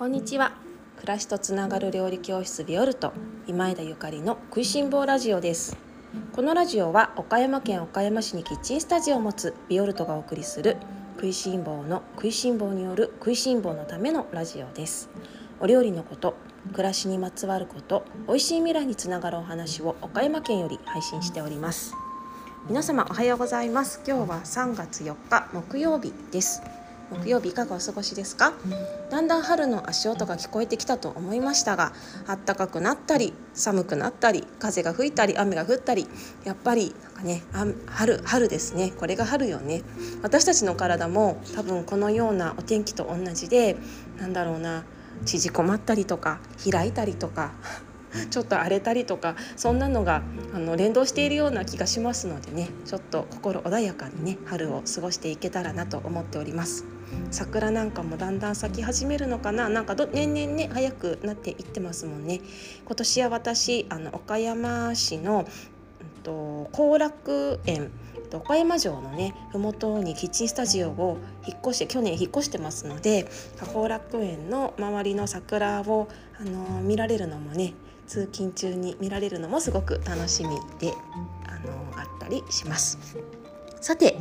こんにちは。暮らしとつながる料理教室ビオルト今枝ゆかりの食いしん坊ラジオです。このラジオは岡山県岡山市にキッチンスタジオを持つビオルトがお送りする食いしん坊の食いしん坊による食いしん坊のためのラジオです。お料理のこと暮らしにまつわること美味しい未来につながるお話を岡山県より配信しております。皆様おはようございます。今日は3月4日木曜日です。木曜日いかがお過ごしですか？だんだん春の足音が聞こえてきたと思いましたが暖かくなったり寒くなったり風が吹いたり雨が降ったりやっぱりなんかね春春ですね。これが春よね。私たちの体も多分このようなお天気と同じでなんだろうな縮こまったりとか開いたりとか ちょっと荒れたりとかそんなのがあの連動しているような気がしますのでねちょっと心穏やかにね春を過ごしていけたらなと思っております。桜なんかもだんだん咲き始めるのかな？なんか年々ね早くなっていってますもんね今年は私あの岡山市の後楽園岡山城のね麓にキッチンスタジオを引っ越して去年引っ越してますので後楽園の周りの桜をあの見られるのもね通勤中に見られるのもすごく楽しみであのあったりします。さて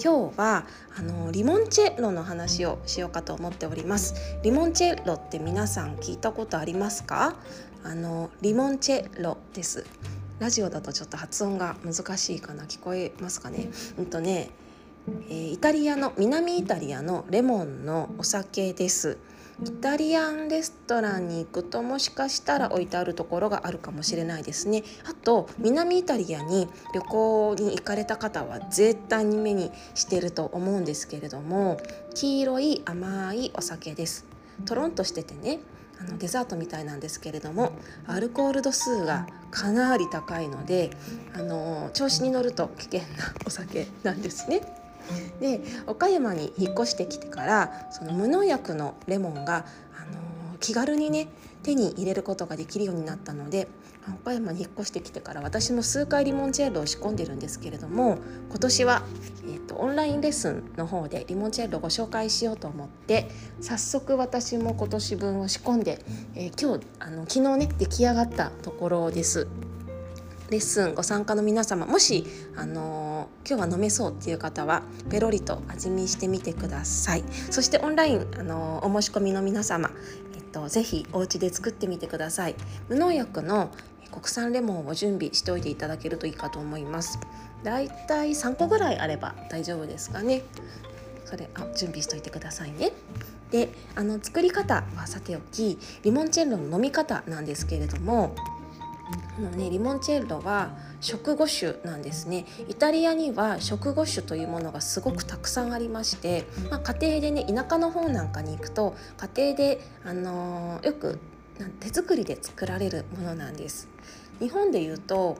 今日はあのリモンチェロの話をしようかと思っております。リモンチェロって皆さん聞いたことありますか？あのリモンチェロです。ラジオだとちょっと発音が難しいかな？聞こえますかね？うんとね、えー、イタリアの南イタリアのレモンのお酒です。イタリアンレストランに行くともしかしたら置いてあるところがあるかもしれないですねあと南イタリアに旅行に行かれた方は絶対に目にしてると思うんですけれども黄色い甘いお酒ですトロンとしててねあのデザートみたいなんですけれどもアルコール度数がかなり高いのであの調子に乗ると危険なお酒なんですね。で岡山に引っ越してきてからその無農薬のレモンが、あの気軽にね手に入れることができるようになったので岡山に引っ越してきてから私も数回リモンチェッロを仕込んでるんですけれども今年は、えーと、オンラインレッスンの方でリモンチェッロをご紹介しようと思って早速私も今年分を仕込んで、えー、今日あの昨日ね出来上がったところです。レッスンご参加の皆様もし、あのー、今日は飲めそうっていう方はペロリと味見してみてください。そしてオンライン、あのー、お申し込みの皆様、えっと、ぜひお家で作ってみてください。無農薬の国産レモンを準備しておいていただけるといいかと思います。だいたい3個ぐらいあれば大丈夫ですかね。それあ準備しておいてくださいね。であの作り方はさておきリモンチェッロの飲み方なんですけれどものねリモンチェッロは食後酒なんですね。イタリアには食後酒というものがすごくたくさんありまして、まあ、家庭でね田舎の方なんかに行くと家庭で、あのー、よく手作りで作られるものなんです。日本でいうと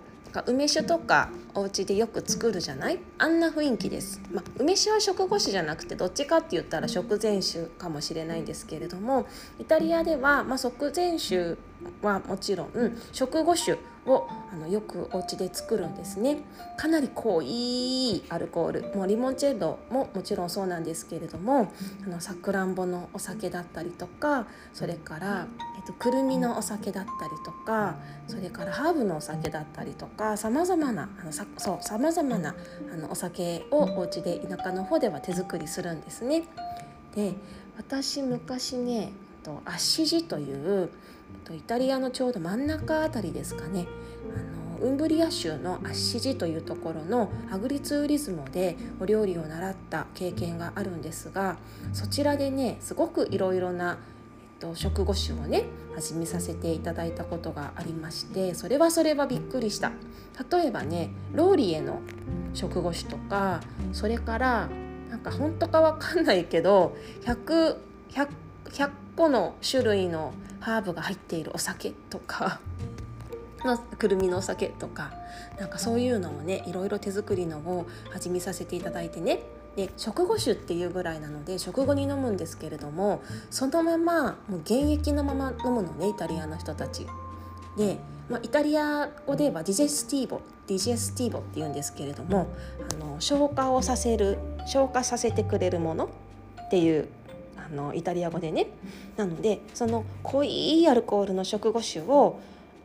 梅酒とかお家でよく作るじゃない？あんな雰囲気です、まあ、梅酒は食後酒じゃなくてどっちかって言ったら食前酒かもしれないんですけれどもイタリアでは、まあ、食前酒はもちろん食後酒をあのよくお家で作るんですねかなり濃いアルコールもうリモンチェッロももちろんそうなんですけれどもあのさくらんぼのお酒だったりとかそれから、えっと、くるみのお酒だったりとかそれからハーブのお酒だったりとかさまざまなあのさそうさまざまなあのお酒をお家で田舎の方では手作りするんですね。で私昔ねアッシジというイタリアのちょうど真ん中あたりですかね。あのウンブリア州のアッシジというところのアグリツーリズムでお料理を習った経験があるんですがそちらでねすごくいろいろな、えっと、食後酒をね味見させていただいたことがありましてそれはそれはびっくりした。例えばねローリエの食後酒とかそれからなんか本当かわかんないけど 100, 100, 100個の種類のハーブが入っているお酒とか のくるみのお酒とかなんかそういうのをねいろいろ手作りのを始めさせていただいてねで食後酒っていうぐらいなので食後に飲むんですけれどもそのままもう現役のまま飲むのねイタリアの人たち。で、まあ、イタリア語ではディジェスティーボディジェスティーボって言うんですけれどもあの消化をさせる消化させてくれるものっていうあのイタリア語でね。なのでその濃いアルコールの食後酒を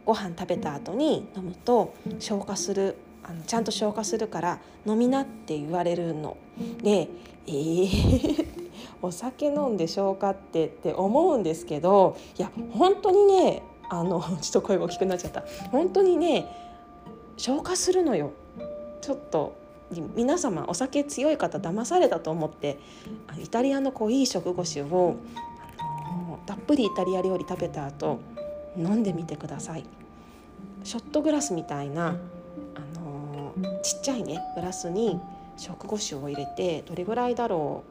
ご飯食べた後に飲むと消化するあのちゃんと消化するから飲みなって言われるの。でえー お酒飲んで消化ってって思うんですけどいや本当にねあのちょっと声が大きくなっちゃった。本当にね消化するのよ。ちょっと皆様お酒強い方騙されたと思ってイタリアの濃い食後酒をたっぷりイタリア料理食べた後飲んでみてください。ショットグラスみたいなあのちっちゃいねグラスに食後酒を入れてどれぐらいだろ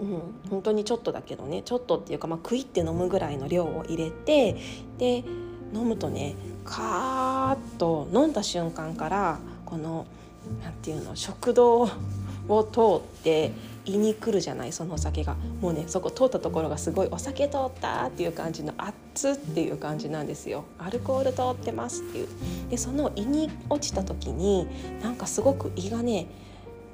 う、うん、本当にちょっとだけどねちょっとっていうか、まあ、クイって飲むぐらいの量を入れてで飲むとねカーッと飲んだ瞬間からこの何て言うの食道を通って胃に来るじゃないそのお酒が。もうねそこ通ったところがすごいお酒通ったっていう感じの熱っていう感じなんですよ。アルコール通ってますっていう。でその胃に落ちた時になんかすごく胃がね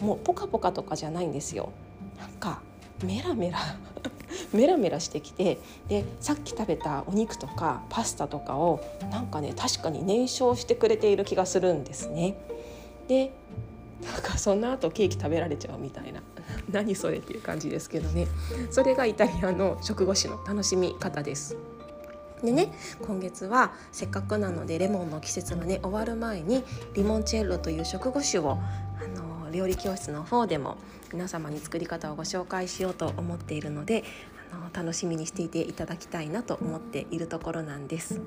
もうポカポカとかじゃないんですよ。なんかメラメラ メラメラしてきてでさっき食べたお肉とかパスタとかをなんかね確かに燃焼してくれている気がするんですね。でなんかその後ケーキ食べられちゃうみたいな 何それっていう感じですけどねそれがイタリアの食後酒の楽しみ方です。でね今月はせっかくなのでレモンの季節がね終わる前にリモンチェッロという食後酒をあの料理教室の方でも皆様に作り方をご紹介しようと思っているのであの楽しみにしていていただきたいなと思っているところなんです。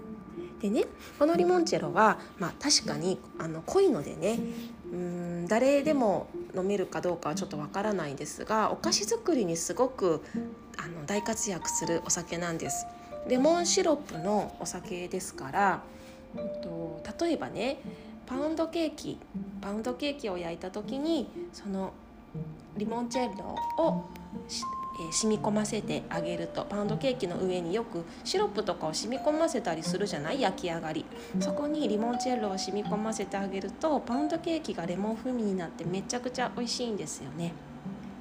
でねこのリモンチェロは、まあ、確かにあの濃いのでねうん誰でも飲めるかどうかはちょっとわからないんですがお菓子作りにすごくあの大活躍するお酒なんです。レモンシロップのお酒ですから、えっと、例えばねパウンドケーキパウンドケーキを焼いた時にそのリモンチェロをえー、染み込ませてあげるとパウンドケーキの上によくシロップとかを染み込ませたりするじゃない？焼き上がり。そこにリモンチェッロを染み込ませてあげるとパウンドケーキがレモン風味になってめちゃくちゃ美味しいんですよね。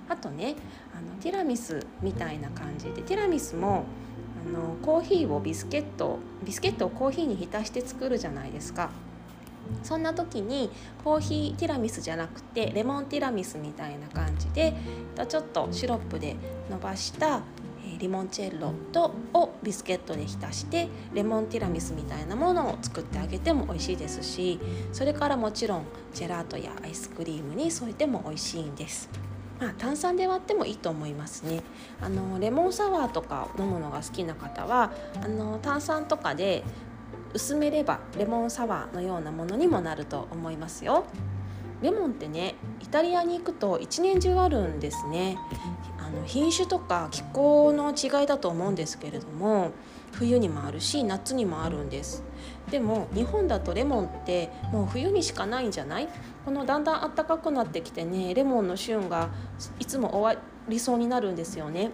あとねあのティラミスみたいな感じでティラミスもあのコーヒーをビスケットビスケットをコーヒーに浸して作るじゃないですか。そんな時にコーヒーティラミスじゃなくてレモンティラミスみたいな感じでちょっとシロップで伸ばしたリモンチェッロとをビスケットで浸してレモンティラミスみたいなものを作ってあげても美味しいですしそれからもちろんジェラートやアイスクリームに添えても美味しいんです。まあ、炭酸で割ってもいいと思いますねあのレモンサワーとか飲むのが好きな方はあの炭酸とかで薄めればレモンサワーのようなものにもなると思いますよ。レモンってねイタリアに行くと一年中あるんですね。あの品種とか気候の違いだと思うんですけれども冬にもあるし夏にもあるんです。でも日本だとレモンってもう冬にしかないんじゃない？このだんだん暖かくなってきてねレモンの旬がいつも終わりそうになるんですよね。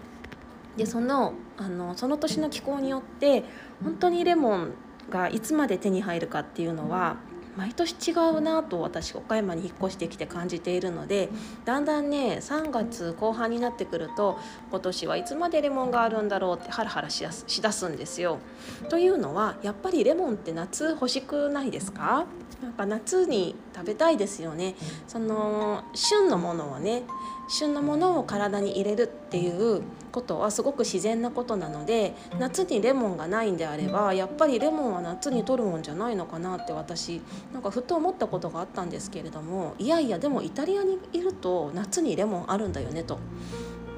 でそのあのその年の気候によって本当にレモンがいつまで手に入るかっていうのは毎年違うなと私岡山に引っ越してきて感じているのでだんだんね3月後半になってくると今年はいつまでレモンがあるんだろうってハラハラしだすしだすんですよ。というのはやっぱりレモンって夏欲しくないですか？なんか夏に食べたいですよね。その旬のものをね旬のものを体に入れるっていうことはすごく自然なことなので夏にレモンがないんであればやっぱりレモンは夏に取るもんじゃないのかなって私なんかふと思ったことがあったんですけれどもいやいやでもイタリアにいると夏にレモンあるんだよねと。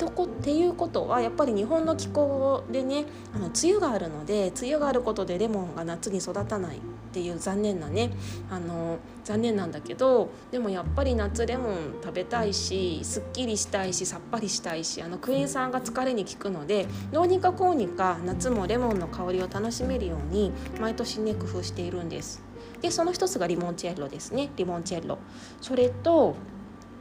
とこっていうことはやっぱり日本の気候でねあの梅雨があるので梅雨があることでレモンが夏に育たないっていう残念なねあの残念なんだけどでもやっぱり夏レモン食べたいしすっきりしたいしさっぱりしたいしあのクエン酸が疲れに効くのでどうにかこうにか夏もレモンの香りを楽しめるように毎年ね工夫しているんです。でその一つがリモンチェッロですねリモンチェッロ。それと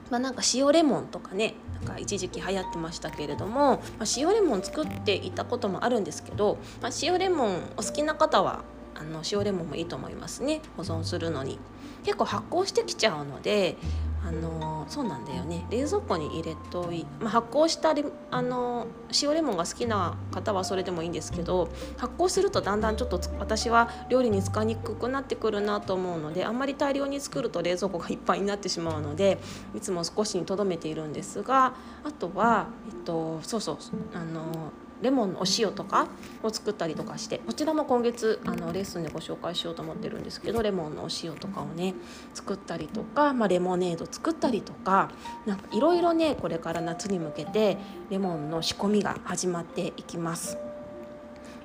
まあ、なんか塩レモンとかねなんか一時期流行ってましたけれども、まあ、塩レモン作っていたこともあるんですけど、まあ、塩レモンお好きな方はあの塩レモンもいいと思いますね。保存するのに。結構発酵してきちゃうのであのそうなんだよね。冷蔵庫に入れとい、まあ、発酵したりあの塩レモンが好きな方はそれでもいいんですけど発酵するとだんだんちょっと私は料理に使いにくくなってくるなと思うのであんまり大量に作ると冷蔵庫がいっぱいになってしまうのでいつも少しにとどめているんですがあとは、えっと、そうそうあのレモンのお塩とかを作ったりとかしてこちらも今月あのレッスンでご紹介しようと思ってるんですけどレモンのお塩とかをね作ったりとか、まあ、レモネード作ったりとかなんかいろいろねこれから夏に向けてレモンの仕込みが始まっていきます。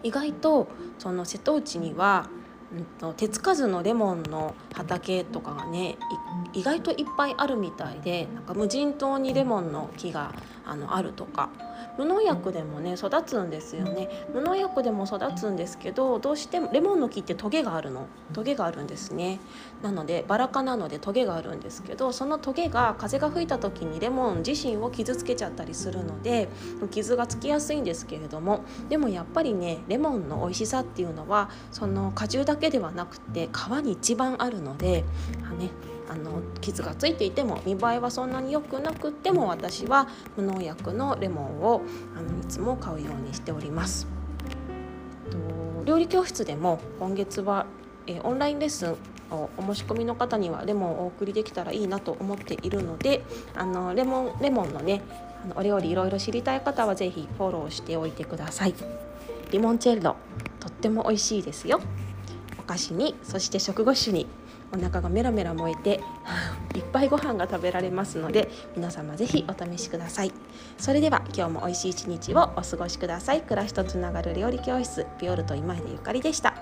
意外とその瀬戸内にはうんと、手つかずのレモンの畑とかがね意外といっぱいあるみたいでなんか無人島にレモンの木があのあるとか無農薬でもね育つんですよね。無農薬でも育つんですけどどうしてもレモンの木ってトゲがあるの。トゲがあるんですね。なのでバラ科なのでトゲがあるんですけどそのトゲが風が吹いた時にレモン自身を傷つけちゃったりするので傷がつきやすいんですけれどもでもやっぱりねレモンの美味しさっていうのはその果汁だけではなくて皮に一番あるのであねあの傷がついていても見栄えはそんなに良くなくても私は無農薬のレモンをあのいつも買うようにしております。料理教室でも今月は、えオンラインレッスンをお申し込みの方にはレモンをお送りできたらいいなと思っているのであのレモンレモンのねあのお料理いろいろ知りたい方は是非フォローしておいてください。リモンチェッロとっても美味しいですよ。お菓子にそして食後酒にお腹がメラメラ燃えて いっぱいご飯が食べられますので皆様ぜひお試しください。それでは今日も美味しい一日をお過ごしください。暮らしとつながる料理教室ピオルト今井でゆかりでした。